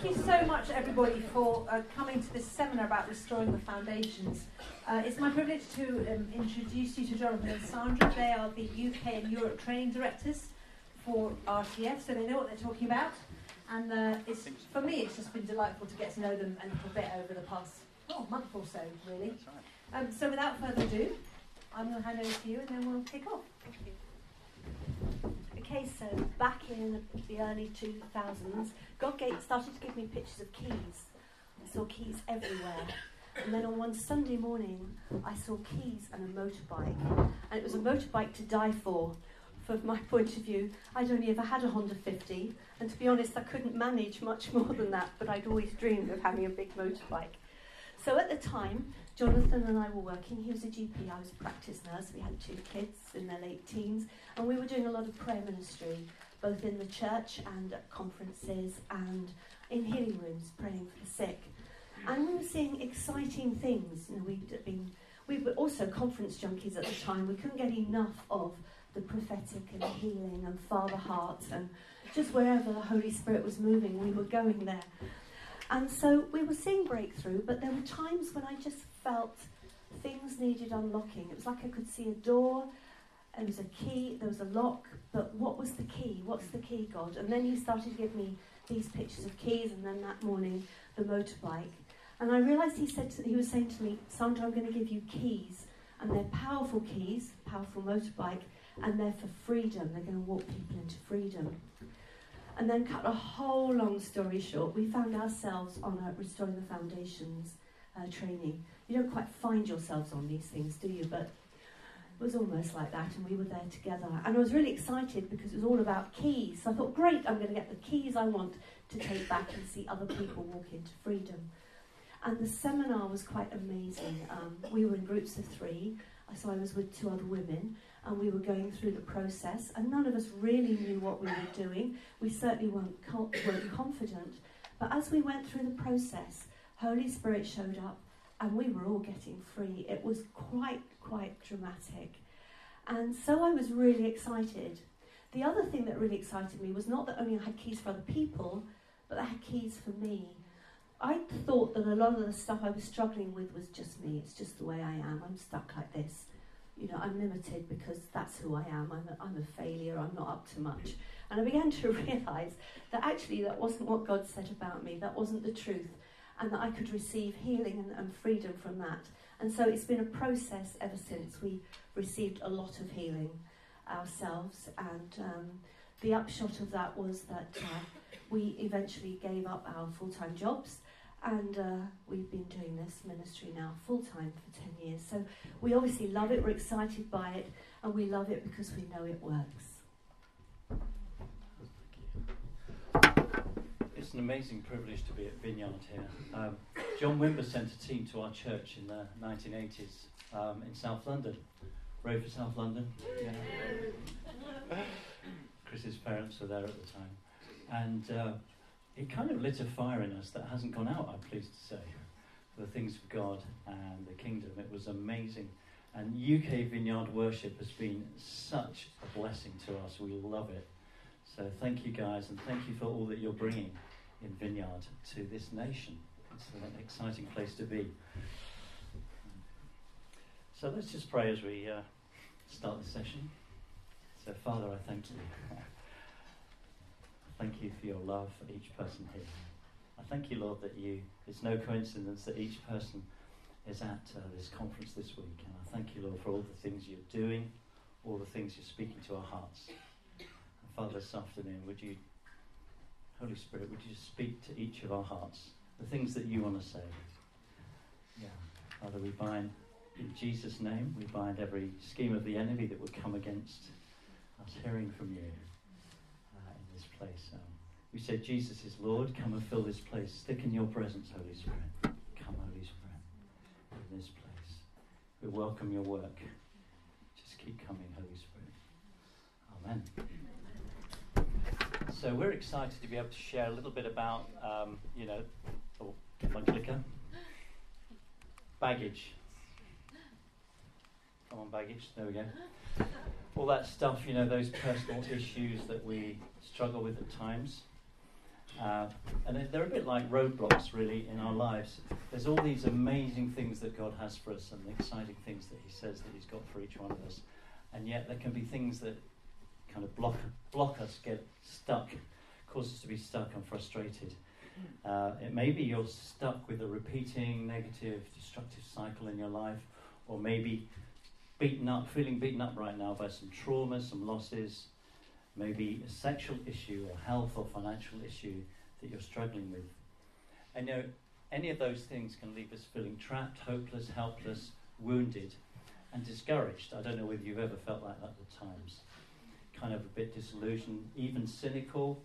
thank you so much, everybody, for uh, coming to this seminar about restoring the foundations. Uh, it's my privilege to um, introduce you to Jonathan and Sandra. They are the UK and Europe training directors for RTF, so they know what they're talking about. And uh, it's, for me, it's just been delightful to get to know them a little bit over the past oh, month or so, really. Um, so without further ado, I'm going to hand over to you and then we'll kick off. Thank you. Okay, so back in the early 2000s, Godgate started to give me pictures of keys. I saw keys everywhere. And then on one Sunday morning, I saw keys and a motorbike. And it was a motorbike to die for. From my point of view, I'd only ever had a Honda 50. And to be honest, I couldn't manage much more than that, but I'd always dreamed of having a big motorbike. So at the time, Jonathan and I were working. He was a GP, I was a practice nurse. We had two kids in their late teens, and we were doing a lot of prayer ministry, both in the church and at conferences and in healing rooms, praying for the sick. And we were seeing exciting things. You know, we'd been we were also conference junkies at the time. We couldn't get enough of the prophetic and healing and Father Heart and just wherever the Holy Spirit was moving, we were going there. And so we were seeing breakthrough, but there were times when I just felt things needed unlocking. It was like I could see a door, there was a key, there was a lock, but what was the key? What's the key, God? And then He started to give me these pictures of keys, and then that morning, the motorbike. And I realised He said to, He was saying to me, Sandra, I'm going to give you keys, and they're powerful keys, powerful motorbike, and they're for freedom. They're going to walk people into freedom. And then, cut a whole long story short, we found ourselves on a Restoring the Foundations uh, training. You don't quite find yourselves on these things, do you? But it was almost like that, and we were there together. And I was really excited because it was all about keys. So I thought, great, I'm going to get the keys I want to take back and see other people walk into freedom. And the seminar was quite amazing. Um, we were in groups of three, so I was with two other women, and we were going through the process, and none of us really knew what we were doing. We certainly weren't, co- weren't confident. But as we went through the process, Holy Spirit showed up, and we were all getting free. It was quite, quite dramatic. And so I was really excited. The other thing that really excited me was not that only I had keys for other people, but I had keys for me. I thought that a lot of the stuff I was struggling with was just me. It's just the way I am. I'm stuck like this you know, I'm limited because that's who I am. I'm a, I'm a failure. I'm not up to much. And I began to realise that actually that wasn't what God said about me. That wasn't the truth. And that I could receive healing and, and freedom from that. And so it's been a process ever since we received a lot of healing ourselves. And um, the upshot of that was that uh, we eventually gave up our full time jobs and uh, we've been doing this ministry now full time for 10 years. So we obviously love it, we're excited by it, and we love it because we know it works. It's an amazing privilege to be at Vineyard here. Um, John Wimber sent a team to our church in the 1980s um, in South London. Row for South London. Yeah. Chris's parents were there at the time. And uh, it kind of lit a fire in us that hasn't gone out, I'm pleased to say, for the things of God and the kingdom. It was amazing. And UK Vineyard Worship has been such a blessing to us. We love it. So thank you guys, and thank you for all that you're bringing in Vineyard to this nation. It's an exciting place to be. So let's just pray as we uh, start the session. So, Father, I thank you. Thank you for your love for each person here. I thank you, Lord, that you, it's no coincidence that each person is at uh, this conference this week. And I thank you, Lord, for all the things you're doing, all the things you're speaking to our hearts. And Father, this afternoon, would you, Holy Spirit, would you speak to each of our hearts, the things that you want to say? Yeah. Father, we bind, in Jesus' name, we bind every scheme of the enemy that would come against us hearing from you uh, in this place. Um, we said, Jesus is Lord. Come and fill this place. Stick in your presence, Holy Spirit. Come, Holy Spirit, in this place. We welcome your work. Just keep coming, Holy Spirit. Amen. So we're excited to be able to share a little bit about, um, you know, oh, get my clicker. Baggage. Come on, baggage. There we go. All that stuff, you know, those personal issues that we struggle with at times. Uh, and they're a bit like roadblocks, really, in our lives. There's all these amazing things that God has for us and the exciting things that He says that He's got for each one of us. And yet, there can be things that kind of block, block us, get stuck, cause us to be stuck and frustrated. Uh, it may be you're stuck with a repeating negative, destructive cycle in your life, or maybe beaten up, feeling beaten up right now by some trauma, some losses, maybe a sexual issue, or health or financial issue that you're struggling with. And you know, any of those things can leave us feeling trapped, hopeless, helpless, wounded, and discouraged. I don't know whether you've ever felt like that at times. Kind of a bit disillusioned, even cynical,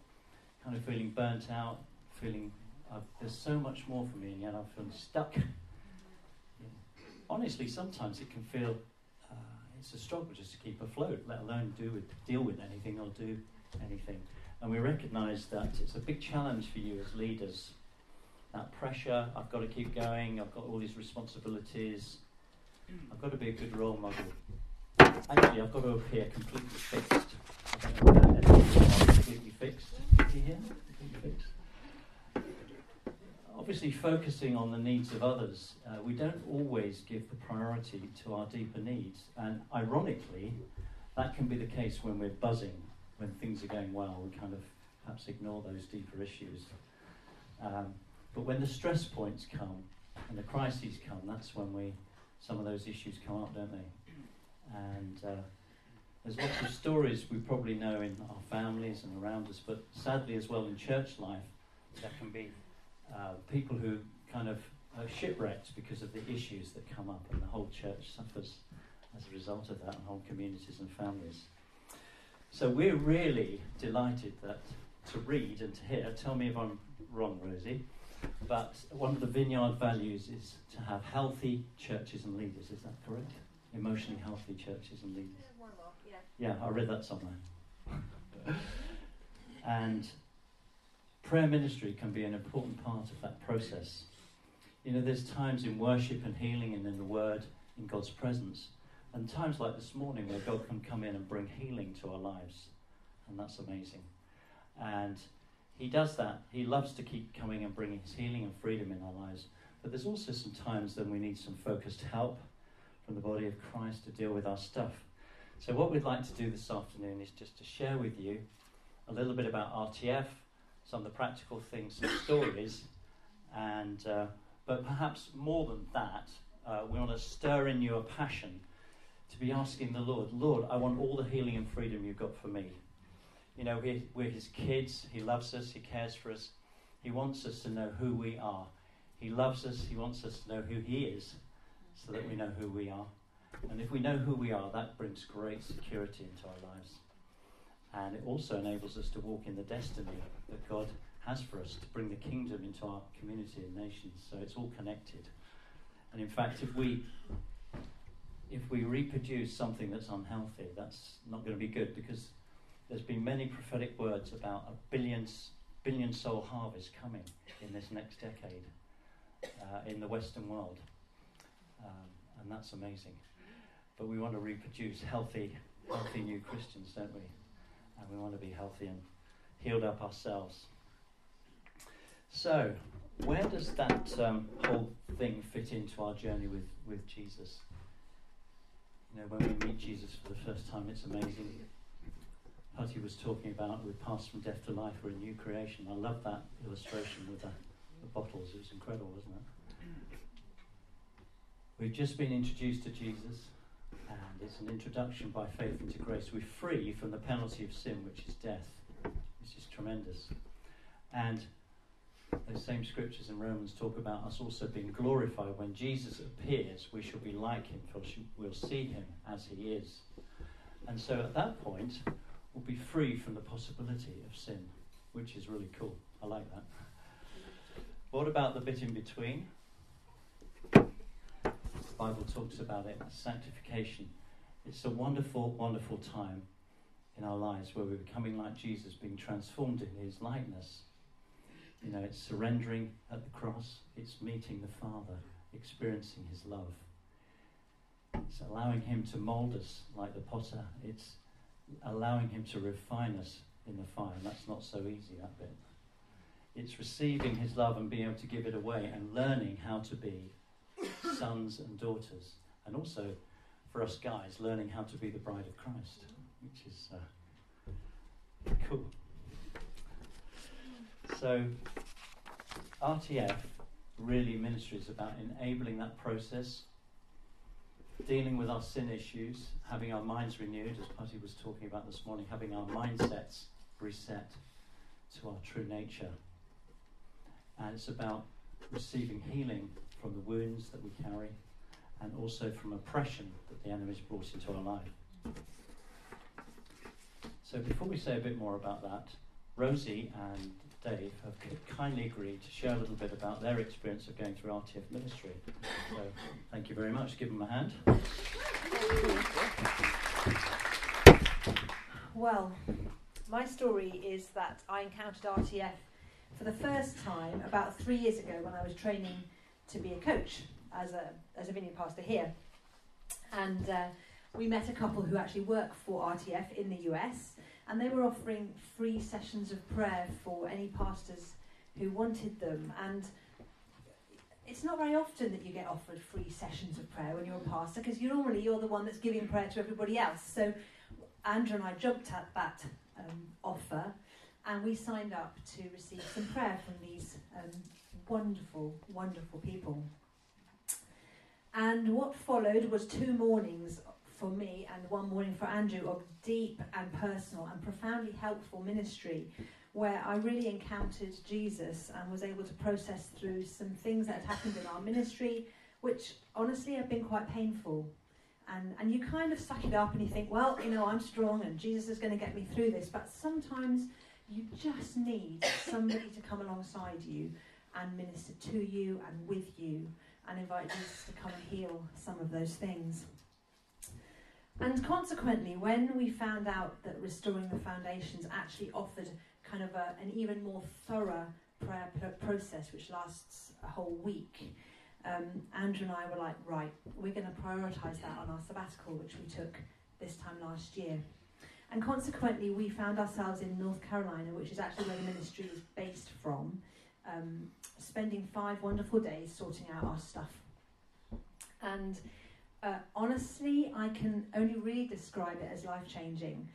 kind of feeling burnt out, feeling uh, there's so much more for me, and yet I'm feeling stuck. Honestly, sometimes it can feel uh, it's a struggle just to keep afloat, let alone do with, deal with anything or do anything. And we recognise that it's a big challenge for you as leaders. That pressure, I've got to keep going, I've got all these responsibilities, I've got to be a good role model. Actually, I've got to appear completely fixed. Completely? Completely fixed obviously focusing on the needs of others, uh, we don't always give the priority to our deeper needs. And ironically, that can be the case when we're buzzing, when things are going well, we kind of perhaps ignore those deeper issues. Um, but when the stress points come and the crises come, that's when we some of those issues come up, don't they? And uh, there's lots of stories we probably know in our families and around us, but sadly as well in church life, there can be uh, people who kind of are shipwrecked because of the issues that come up, and the whole church suffers as a result of that, and whole communities and families. So we're really delighted that to read and to hear. Tell me if I'm wrong, Rosie. But one of the vineyard values is to have healthy churches and leaders. Is that correct? Emotionally healthy churches and leaders. Yeah, I read that somewhere. and prayer ministry can be an important part of that process. You know, there's times in worship and healing and in the Word, in God's presence, and times like this morning where God can come in and bring healing to our lives, and that's amazing. And He does that. He loves to keep coming and bringing His healing and freedom in our lives. But there's also some times when we need some focused help from the body of Christ to deal with our stuff. So, what we'd like to do this afternoon is just to share with you a little bit about RTF, some of the practical things, some stories, and uh, but perhaps more than that, uh, we want to stir in you a passion to be asking the Lord, Lord, I want all the healing and freedom you've got for me. You know, we're, we're His kids. He loves us. He cares for us. He wants us to know who we are. He loves us. He wants us to know who He is, so that we know who we are. And if we know who we are, that brings great security into our lives. And it also enables us to walk in the destiny that God has for us to bring the kingdom into our community and nations. So it's all connected. And in fact, if we if we reproduce something that's unhealthy, that's not going to be good because there's been many prophetic words about a billion billion soul harvest coming in this next decade uh, in the Western world, um, and that's amazing. But we want to reproduce healthy, healthy new Christians, don't we? and we want to be healthy and healed up ourselves. So, where does that um, whole thing fit into our journey with, with Jesus? You know, when we meet Jesus for the first time, it's amazing. Putty was talking about we pass from death to life, we're a new creation. I love that illustration with the, the bottles. It was incredible, wasn't it? We've just been introduced to Jesus and it's an introduction by faith into grace. We're free from the penalty of sin, which is death, which is tremendous. And those same scriptures in Romans talk about us also being glorified. When Jesus appears, we shall be like him, for we'll see him as he is. And so at that point, we'll be free from the possibility of sin, which is really cool. I like that. What about the bit in between? The Bible talks about it, sanctification. It's a wonderful, wonderful time in our lives where we're becoming like Jesus, being transformed in his likeness. You know, it's surrendering at the cross, it's meeting the Father, experiencing his love. It's allowing him to mold us like the potter. It's allowing him to refine us in the fire. And that's not so easy, that bit. It's receiving His love and being able to give it away and learning how to be sons and daughters. And also, for us guys, learning how to be the bride of Christ, which is uh, cool. So, RTF really ministries about enabling that process, dealing with our sin issues, having our minds renewed, as Putty was talking about this morning, having our mindsets reset to our true nature. And it's about receiving healing from the wounds that we carry and also from oppression that the enemy's brought into our life. So before we say a bit more about that, Rosie and Dave have kindly agreed to share a little bit about their experience of going through RTF ministry. So thank you very much. Give them a hand. Well, my story is that I encountered RTF for the first time about three years ago when I was training to be a coach as a as a vineyard pastor here, and uh, we met a couple who actually work for RTF in the US, and they were offering free sessions of prayer for any pastors who wanted them. And it's not very often that you get offered free sessions of prayer when you're a pastor, because normally you're the one that's giving prayer to everybody else. So Andrew and I jumped at that um, offer, and we signed up to receive some prayer from these um, wonderful, wonderful people. And what followed was two mornings for me and one morning for Andrew of deep and personal and profoundly helpful ministry where I really encountered Jesus and was able to process through some things that had happened in our ministry, which honestly have been quite painful. And, and you kind of suck it up and you think, well, you know, I'm strong and Jesus is going to get me through this. But sometimes you just need somebody to come alongside you and minister to you and with you and invite Jesus to come and heal some of those things. And consequently, when we found out that Restoring the Foundations actually offered kind of a, an even more thorough prayer process, which lasts a whole week, um, Andrew and I were like, right, we're going to prioritise that on our sabbatical, which we took this time last year. And consequently, we found ourselves in North Carolina, which is actually where the ministry is based from, um, spending five wonderful days sorting out our stuff. And uh, honestly, I can only really describe it as life changing.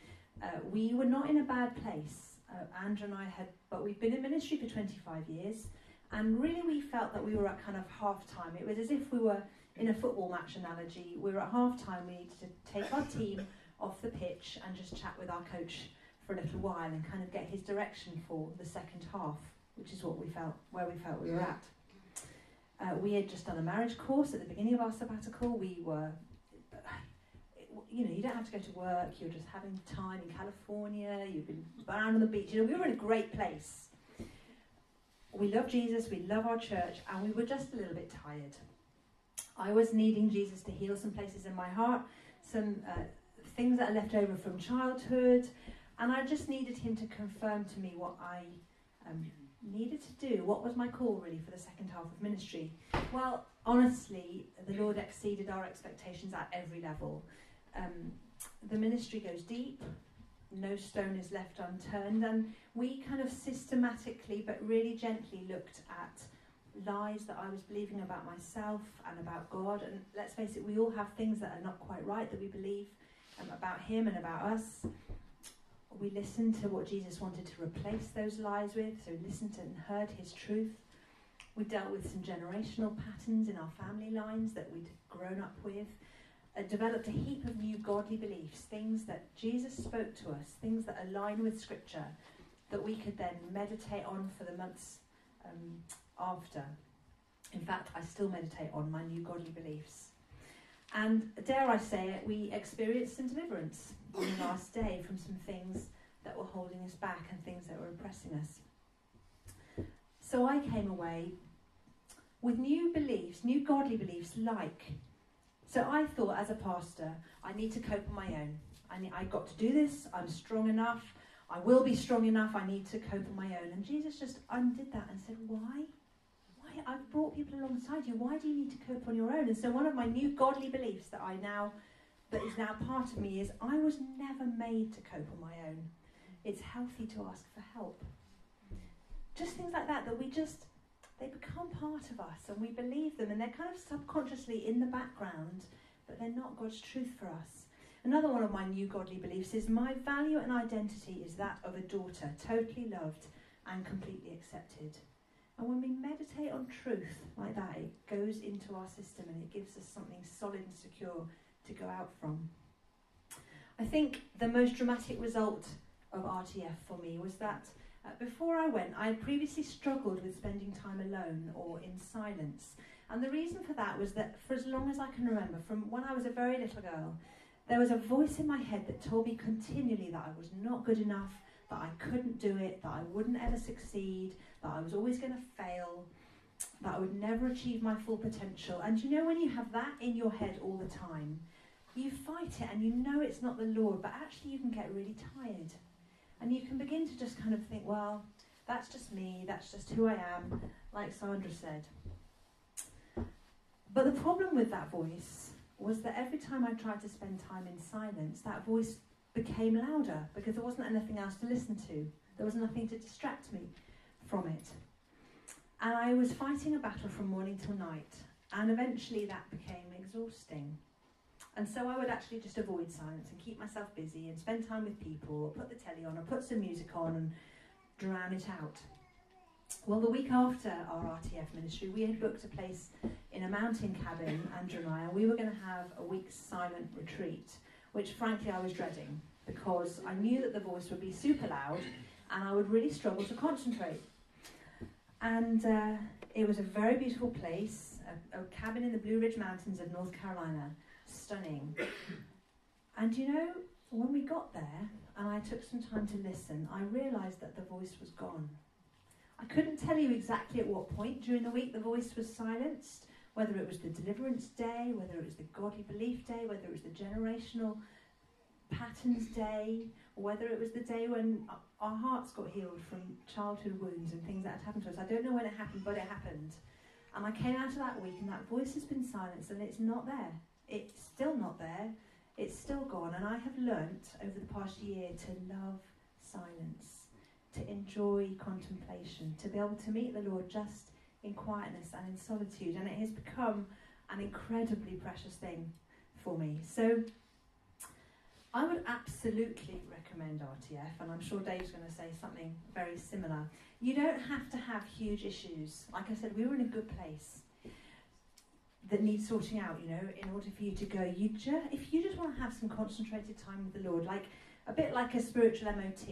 Uh, we were not in a bad place. Uh, Andrew and I had, but we've been in ministry for 25 years, and really we felt that we were at kind of half time. It was as if we were in a football match analogy. We were at half time, we needed to take our team off the pitch and just chat with our coach for a little while and kind of get his direction for the second half, which is what we felt, where we felt we were at. Uh, we had just done a marriage course at the beginning of our sabbatical. We were, you know, you don't have to go to work. You're just having time in California. You've been around on the beach. You know, we were in a great place. We love Jesus. We love our church, and we were just a little bit tired. I was needing Jesus to heal some places in my heart, some uh, things that are left over from childhood, and I just needed him to confirm to me what I um, needed to do, what was my call really for the second half of ministry? Well, honestly, the Lord exceeded our expectations at every level. Um, the ministry goes deep, no stone is left unturned, and we kind of systematically but really gently looked at lies that I was believing about myself and about God. And let's face it, we all have things that are not quite right that we believe um, about Him and about us we listened to what Jesus wanted to replace those lies with, so listened and heard his truth. We dealt with some generational patterns in our family lines that we'd grown up with, uh, developed a heap of new godly beliefs, things that Jesus spoke to us, things that align with Scripture, that we could then meditate on for the months um, after. In fact, I still meditate on my new godly beliefs. And dare I say it, we experienced some deliverance on the last day from some things that were holding us back and things that were oppressing us. So I came away with new beliefs, new godly beliefs, like. So I thought, as a pastor, I need to cope on my own. I, need, I got to do this. I'm strong enough. I will be strong enough. I need to cope on my own. And Jesus just undid that and said, Why? I've brought people alongside you. Why do you need to cope on your own? And so one of my new godly beliefs that I now that is now part of me is I was never made to cope on my own. It's healthy to ask for help. just things like that that we just they become part of us and we believe them and they're kind of subconsciously in the background, but they're not God's truth for us. Another one of my new godly beliefs is my value and identity is that of a daughter, totally loved and completely accepted. And when we meditate on truth like that, it goes into our system and it gives us something solid and secure to go out from. I think the most dramatic result of RTF for me was that uh, before I went, I had previously struggled with spending time alone or in silence. And the reason for that was that for as long as I can remember, from when I was a very little girl, there was a voice in my head that told me continually that I was not good enough, that I couldn't do it, that I wouldn't ever succeed, that I was always going to fail, that I would never achieve my full potential. And you know, when you have that in your head all the time, you fight it and you know it's not the Lord, but actually you can get really tired. And you can begin to just kind of think, well, that's just me, that's just who I am, like Sandra said. But the problem with that voice was that every time I tried to spend time in silence, that voice became louder because there wasn't anything else to listen to. There was nothing to distract me from it. And I was fighting a battle from morning till night, and eventually that became exhausting. And so I would actually just avoid silence and keep myself busy and spend time with people, or put the telly on, or put some music on and drown it out. Well, the week after our RTF ministry, we had booked a place in a mountain cabin, Andrew and I, and we were going to have a week's silent retreat, which frankly I was dreading because I knew that the voice would be super loud and I would really struggle to concentrate. And uh, it was a very beautiful place, a, a cabin in the Blue Ridge Mountains of North Carolina stunning. And you know, when we got there and I took some time to listen, I realised that the voice was gone. I couldn't tell you exactly at what point during the week the voice was silenced, whether it was the deliverance day, whether it was the godly belief day, whether it was the generational patterns day, whether it was the day when our hearts got healed from childhood wounds and things that had happened to us. I don't know when it happened, but it happened. And I came out of that week and that voice has been silenced and it's not there it's still not there, it's still gone. And I have learnt over the past year to love silence, to enjoy contemplation, to be able to meet the Lord just in quietness and in solitude. And it has become an incredibly precious thing for me. So I would absolutely recommend RTF, and I'm sure Dave's going to say something very similar. You don't have to have huge issues. Like I said, we were in a good place that needs sorting out, you know, in order for you to go. You just, if you just want to have some concentrated time with the Lord, like a bit like a spiritual MOT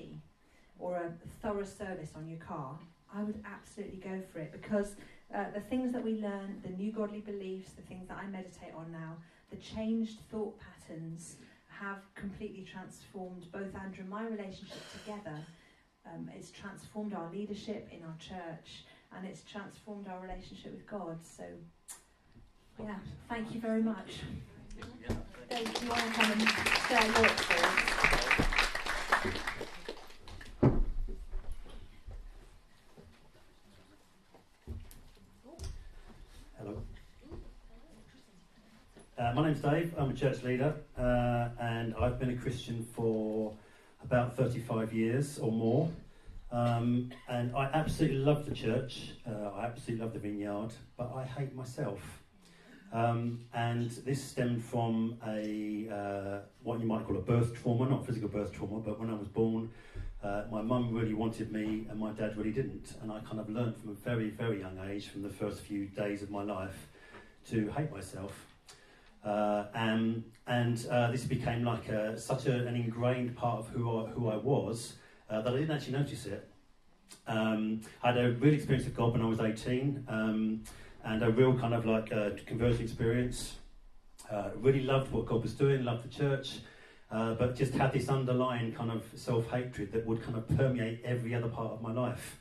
or a thorough service on your car, I would absolutely go for it because uh, the things that we learn, the new godly beliefs, the things that I meditate on now, the changed thought patterns have completely transformed both Andrew and my relationship together. Um, it's transformed our leadership in our church and it's transformed our relationship with God. So yeah, thank you very much. Thank you. want to come and share your experience? Hello. Uh, my name's Dave. I'm a church leader, uh, and I've been a Christian for about 35 years or more. Um, and I absolutely love the church. Uh, I absolutely love the vineyard, but I hate myself. Um, and this stemmed from a uh, what you might call a birth trauma, not physical birth trauma, but when I was born, uh, my mum really wanted me and my dad really didn't. And I kind of learned from a very, very young age, from the first few days of my life, to hate myself. Uh, and and uh, this became like a, such a, an ingrained part of who I, who I was uh, that I didn't actually notice it. Um, I had a real experience of God when I was 18. Um, and a real kind of like uh, conversion experience. Uh, really loved what God was doing, loved the church, uh, but just had this underlying kind of self hatred that would kind of permeate every other part of my life.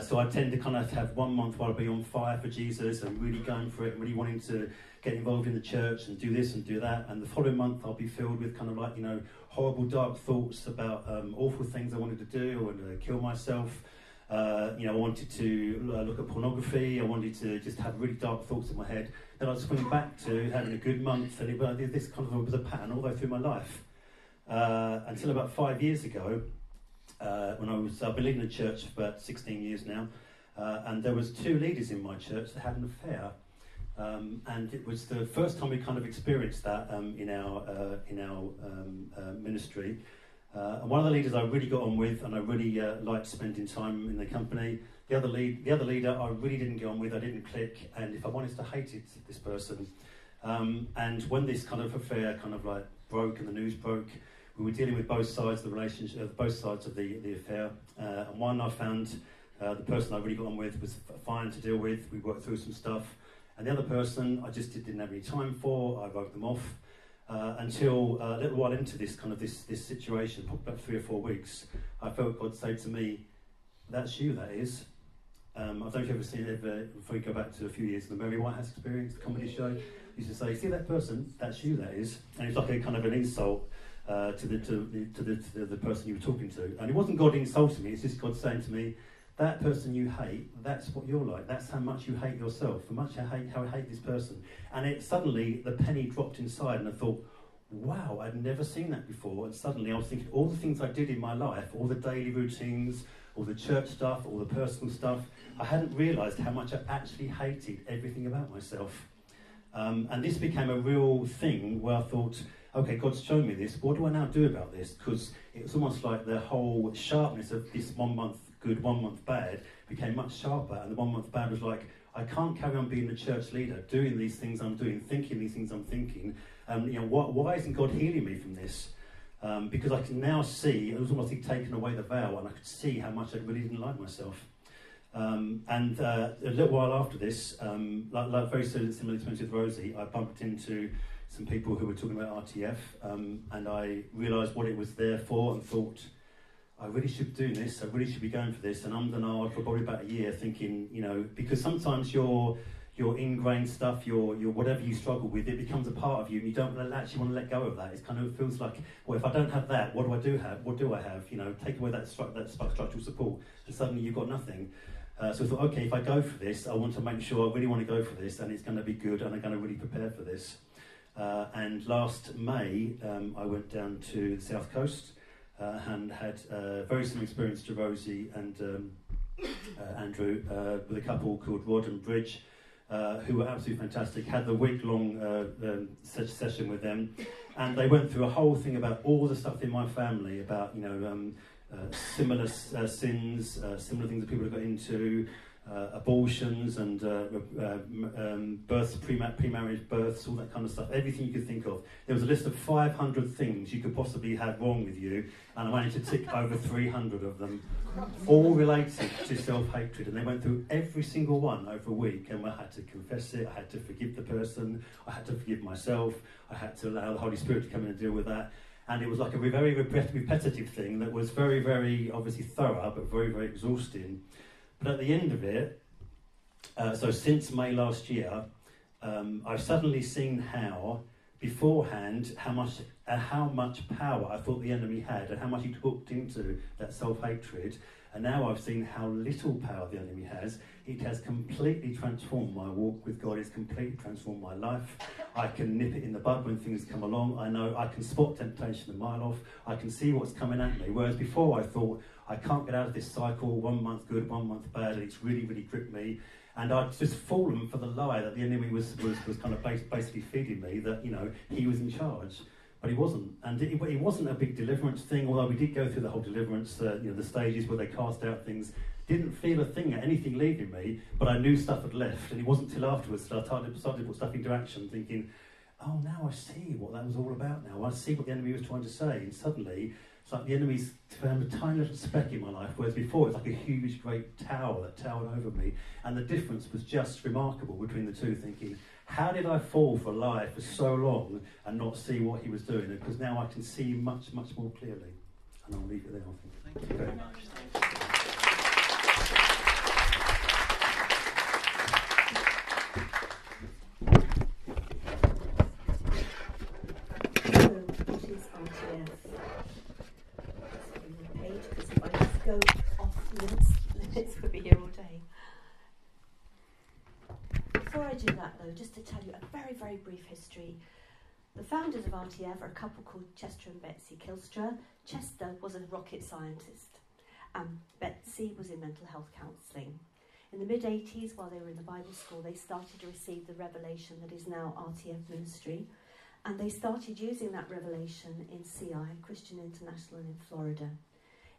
So I tend to kind of have one month where I'll be on fire for Jesus and really going for it and really wanting to get involved in the church and do this and do that. And the following month I'll be filled with kind of like, you know, horrible dark thoughts about um, awful things I wanted to do. I wanted to kill myself. Uh, you know, I wanted to uh, look at pornography. I wanted to just have really dark thoughts in my head. Then I'd swing back to having a good month, and it, this kind of was a pattern all the way through my life. Uh, until about five years ago, uh, when I was, I've been leading the church for about 16 years now, and there was two leaders in my church that had an affair. Um, and it was the first time we kind of experienced that um, in our uh, in our um, uh, ministry. Uh, and one of the leaders I really got on with, and I really uh, liked spending time in the company. The other lead, the other leader, I really didn't get on with. I didn't click, and if I wanted to, hated this person. Um, and when this kind of affair kind of like broke and the news broke, we were dealing with both sides of the relationship, both sides of the the affair. Uh, and one I found uh, the person I really got on with was fine to deal with. We worked through some stuff, and the other person I just didn't have any time for. I wrote them off. Uh, until uh, a little while into this kind of this this situation, about three or four weeks, I felt God say to me, "That's you. That is." Um, I don't know if you've ever seen it. Ever, before we go back to a few years, the Mary Whitehouse Experience, the comedy show, used to say, "See that person? That's you. That is." And it's like a kind of an insult uh, to the to the, to the to the person you were talking to. And it wasn't God insulting me. It's just God saying to me, that person you hate, that's what you're like. That's how much you hate yourself. How much I hate how I hate this person. And it suddenly the penny dropped inside, and I thought, wow, I'd never seen that before. And suddenly I was thinking all the things I did in my life, all the daily routines, all the church stuff, all the personal stuff. I hadn't realised how much I actually hated everything about myself. Um, and this became a real thing where I thought, okay, God's shown me this. What do I now do about this? Because it was almost like the whole sharpness of this one month good, one month bad became much sharper. And the one month bad was like, I can't carry on being the church leader, doing these things I'm doing, thinking these things I'm thinking. Um, you know, why isn't God healing me from this? Um, because I can now see, it was almost like taken away the veil, and I could see how much I really didn't like myself. Um, and uh, a little while after this, um, like, like very similar to with Rosie, I bumped into some people who were talking about RTF, um, and I realised what it was there for, and thought, I really should be doing this. I really should be going for this. And I'm nard for probably about a year, thinking, you know, because sometimes your your ingrained stuff, your your whatever you struggle with, it becomes a part of you, and you don't actually want to let go of that. It kind of feels like, well, if I don't have that, what do I do have? What do I have? You know, take away that stru- that structural support, and suddenly you've got nothing. Uh, so I thought, okay, if I go for this, I want to make sure I really want to go for this, and it's going to be good, and I'm going to really prepare for this. Uh, and last May, um, I went down to the south coast Uh, and had a very similar experience to Rosie and um, uh, Andrew with a couple called Rod and Bridge. Uh, who were absolutely fantastic, had the week long uh, um, session with them, and they went through a whole thing about all the stuff in my family about, you know, um, similar sins, similar things that people have got into, uh, abortions and uh, uh, um, births, pre-marriage births, all that kind of stuff, everything you could think of. There was a list of 500 things you could possibly have wrong with you, and I managed to tick over 300 of them, all related to self-hatred. And they went through every single one over a week, and I had to confess it, I had to forgive the person, I had to forgive myself, I had to allow the Holy Spirit to come in and deal with that. And it was like a very repetitive thing that was very, very obviously thorough, but very, very exhausting. But at the end of it, uh, so since May last year, um, I've suddenly seen how, beforehand, how much uh, how much power I thought the enemy had, and how much he hooked into that self hatred. And now I've seen how little power the enemy has. It has completely transformed my walk with God. It's completely transformed my life. I can nip it in the bud when things come along. I know I can spot temptation a mile off. I can see what's coming at me. Whereas before I thought, I can't get out of this cycle, one month good, one month bad, and it's really, really gripped me. And I'd just fallen for the lie that the enemy was, was, was kind of basically feeding me that, you know, he was in charge. But he wasn't. And it, it wasn't a big deliverance thing, although we did go through the whole deliverance, uh, you know, the stages where they cast out things. Didn't feel a thing, anything leaving me, but I knew stuff had left. And it wasn't till afterwards that I started, started to put stuff into action, thinking, oh, now I see what that was all about now. I see what the enemy was trying to say. And suddenly, it's like the enemy's found a tiny little speck in my life, whereas before it was like a huge, great tower that towered over me. And the difference was just remarkable between the two, thinking, how did I fall for lie for so long and not see what he was doing? Because now I can see much, much more clearly. And I'll leave it there, I think. Thank you very much. Very very brief history. The founders of RTF are a couple called Chester and Betsy Kylstra. Chester was a rocket scientist. and Betsy was in mental health counselling. In the mid 80s, while they were in the Bible school, they started to receive the revelation that is now RTF ministry, and they started using that revelation in CI, Christian International, in Florida.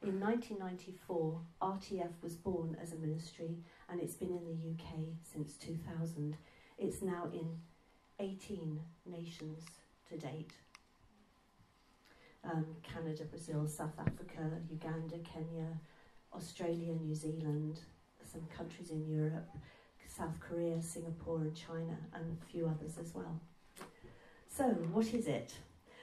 In 1994, RTF was born as a ministry, and it's been in the UK since 2000. It's now in 18 nations to date um, Canada, Brazil, South Africa, Uganda, Kenya, Australia, New Zealand, some countries in Europe, South Korea, Singapore, and China, and a few others as well. So, what is it?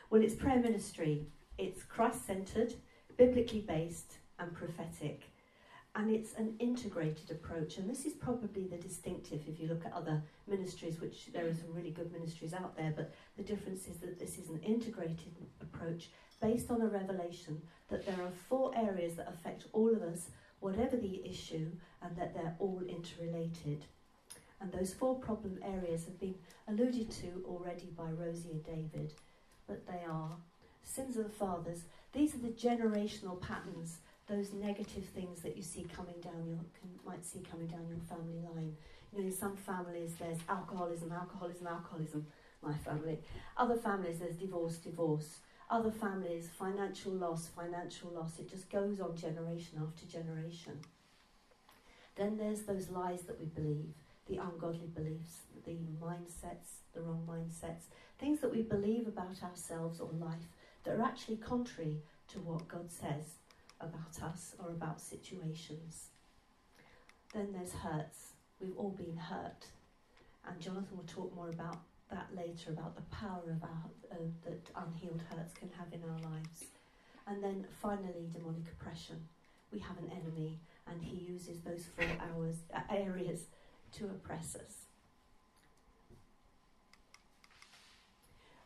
Well, it's prayer ministry. It's Christ centered, biblically based, and prophetic. And it's an integrated approach. And this is probably the distinctive if you look at other ministries, which there are some really good ministries out there, but the difference is that this is an integrated approach based on a revelation that there are four areas that affect all of us, whatever the issue, and that they're all interrelated. And those four problem areas have been alluded to already by Rosie and David, but they are sins of the fathers. These are the generational patterns, those negative things that you see coming down your can, might see coming down your family line. You know, in some families there's alcoholism, alcoholism, alcoholism. My family. Other families there's divorce, divorce other families, financial loss, financial loss. It just goes on generation after generation. Then there's those lies that we believe, the ungodly beliefs, the mindsets, the wrong mindsets, things that we believe about ourselves or life that are actually contrary to what God says about us or about situations. Then there's hurts. We've all been hurt. And Jonathan will talk more about that later about the power of our, uh, that unhealed hurts can have in our lives. And then finally, demonic oppression. We have an enemy, and he uses those four hours, uh, areas to oppress us.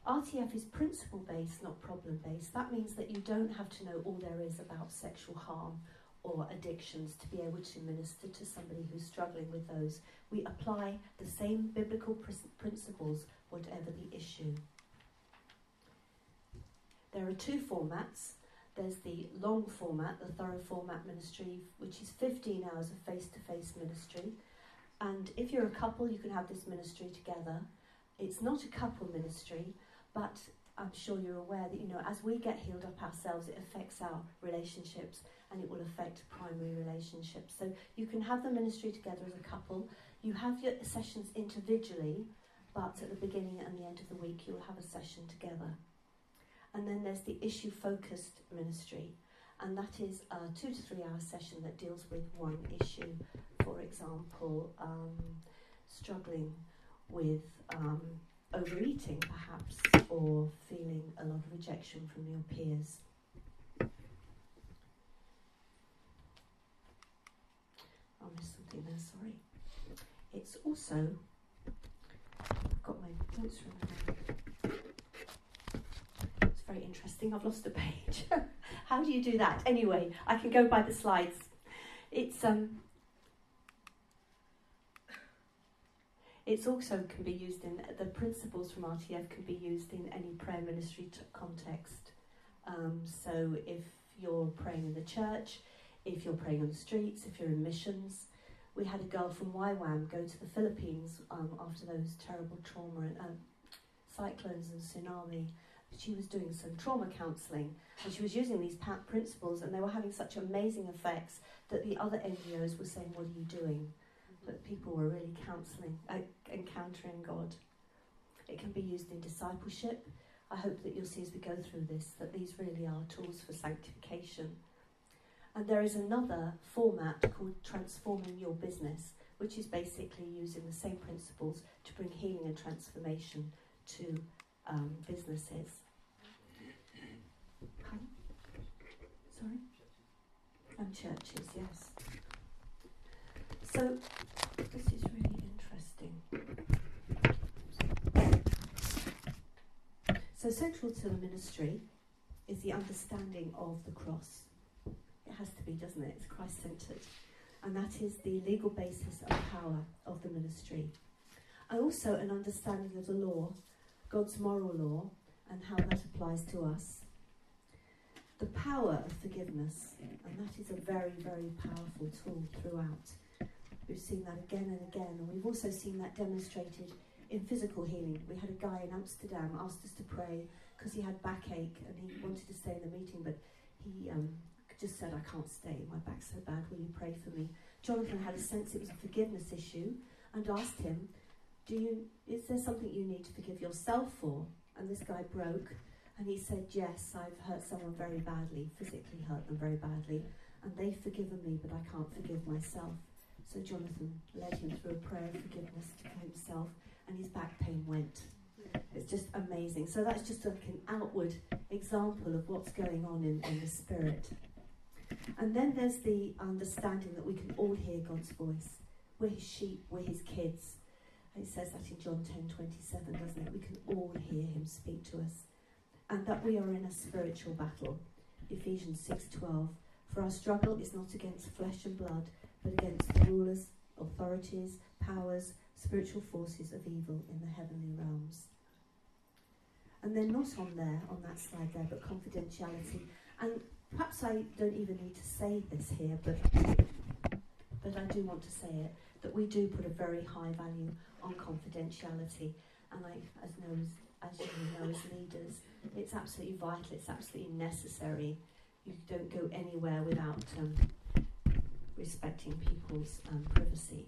RTF is principle based, not problem based. That means that you don't have to know all there is about sexual harm or addictions to be able to minister to somebody who's struggling with those. We apply the same biblical pr- principles, whatever the issue. There are two formats. There's the long format, the thorough format ministry, which is 15 hours of face to face ministry. And if you're a couple, you can have this ministry together. It's not a couple ministry, but I'm sure you're aware that, you know, as we get healed up ourselves, it affects our relationships and it will affect primary relationships. So you can have the ministry together as a couple. You have your sessions individually, but at the beginning and the end of the week, you'll have a session together. And then there's the issue focused ministry, and that is a two to three hour session that deals with one issue. For example, um, struggling with um, overeating, perhaps, or feeling a lot of rejection from your peers. I missed something there, sorry. It's also, I've got my notes from. It's very interesting. I've lost a page. How do you do that? Anyway, I can go by the slides. It's um. It's also can be used in the principles from RTF can be used in any prayer ministry context. Um, so if you're praying in the church, if you're praying on the streets, if you're in missions. We had a girl from YWAM go to the Philippines um, after those terrible trauma, uh, cyclones and tsunami. She was doing some trauma counselling and she was using these principles and they were having such amazing effects that the other NGOs were saying, What are you doing? But people were really counselling, uh, encountering God. It can be used in discipleship. I hope that you'll see as we go through this that these really are tools for sanctification. And there is another format called Transforming Your Business, which is basically using the same principles to bring healing and transformation to um, businesses. Sorry? And churches, yes. So, this is really interesting. So, central to the ministry is the understanding of the cross It has to be, doesn't it? It's Christ centered. And that is the legal basis and power of the ministry. And also an understanding of the law, God's moral law, and how that applies to us. the power of forgiveness, and that is a very, very powerful tool throughout. We've seen that again and again, and we've also seen that demonstrated in physical healing. We had a guy in Amsterdam asked us to pray because he had backache and he wanted to stay in the meeting, but he um, just said, I can't stay, my back's so bad, will you pray for me? Jonathan had a sense it was a forgiveness issue and asked him, Do you is there something you need to forgive yourself for? And this guy broke and he said, Yes, I've hurt someone very badly, physically hurt them very badly, and they've forgiven me, but I can't forgive myself. So Jonathan led him through a prayer of forgiveness to himself, and his back pain went. It's just amazing. So that's just like an outward example of what's going on in, in the spirit. And then there's the understanding that we can all hear God's voice. We're his sheep, we're his kids. It says that in John 10 27, doesn't it? We can all hear him speak to us. And that we are in a spiritual battle. Ephesians 6 12. For our struggle is not against flesh and blood, but against the rulers, authorities, powers, spiritual forces of evil in the heavenly realms. And they're not on there, on that slide there, but confidentiality. And perhaps I don't even need to say this here, but but I do want to say it that we do put a very high value on confidentiality. And I, as knows, as you know, as leaders, it's absolutely vital. It's absolutely necessary. You don't go anywhere without um, respecting people's um, privacy.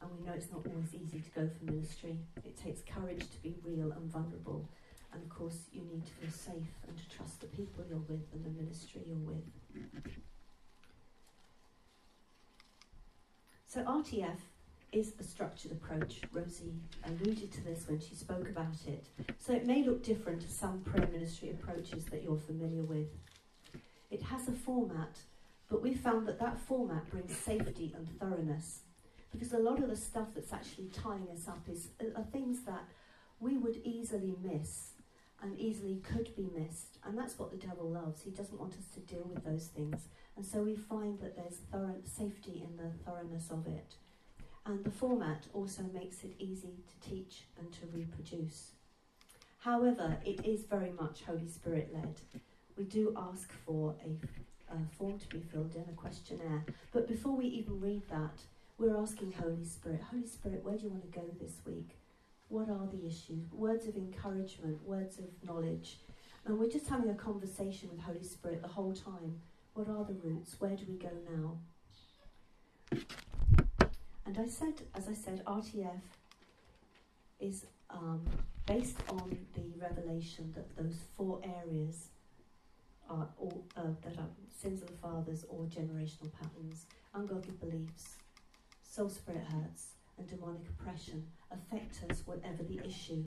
And we know it's not always easy to go for ministry. It takes courage to be real and vulnerable. And of course, you need to feel safe and to trust the people you're with and the ministry you're with. So, RTF is a structured approach. Rosie alluded to this when she spoke about it. So, it may look different to some prayer ministry approaches that you're familiar with. It has a format, but we found that that format brings safety and thoroughness because a lot of the stuff that's actually tying us up is uh, are things that we would easily miss and easily could be missed. And that's what the devil loves. He doesn't want us to deal with those things. And so we find that there's thorough safety in the thoroughness of it. And the format also makes it easy to teach and to reproduce. However, it is very much Holy Spirit led. We do ask for a, a form to be filled in, a questionnaire. But before we even read that, we're asking Holy Spirit, Holy Spirit, where do you want to go this week? What are the issues? Words of encouragement, words of knowledge. And we're just having a conversation with Holy Spirit the whole time. What are the roots? Where do we go now? And I said, as I said, RTF is um, based on the revelation that those four areas are all, uh, that are sins of the fathers or generational patterns, ungodly beliefs, soul spirit hurts, and demonic oppression affect us whatever the issue.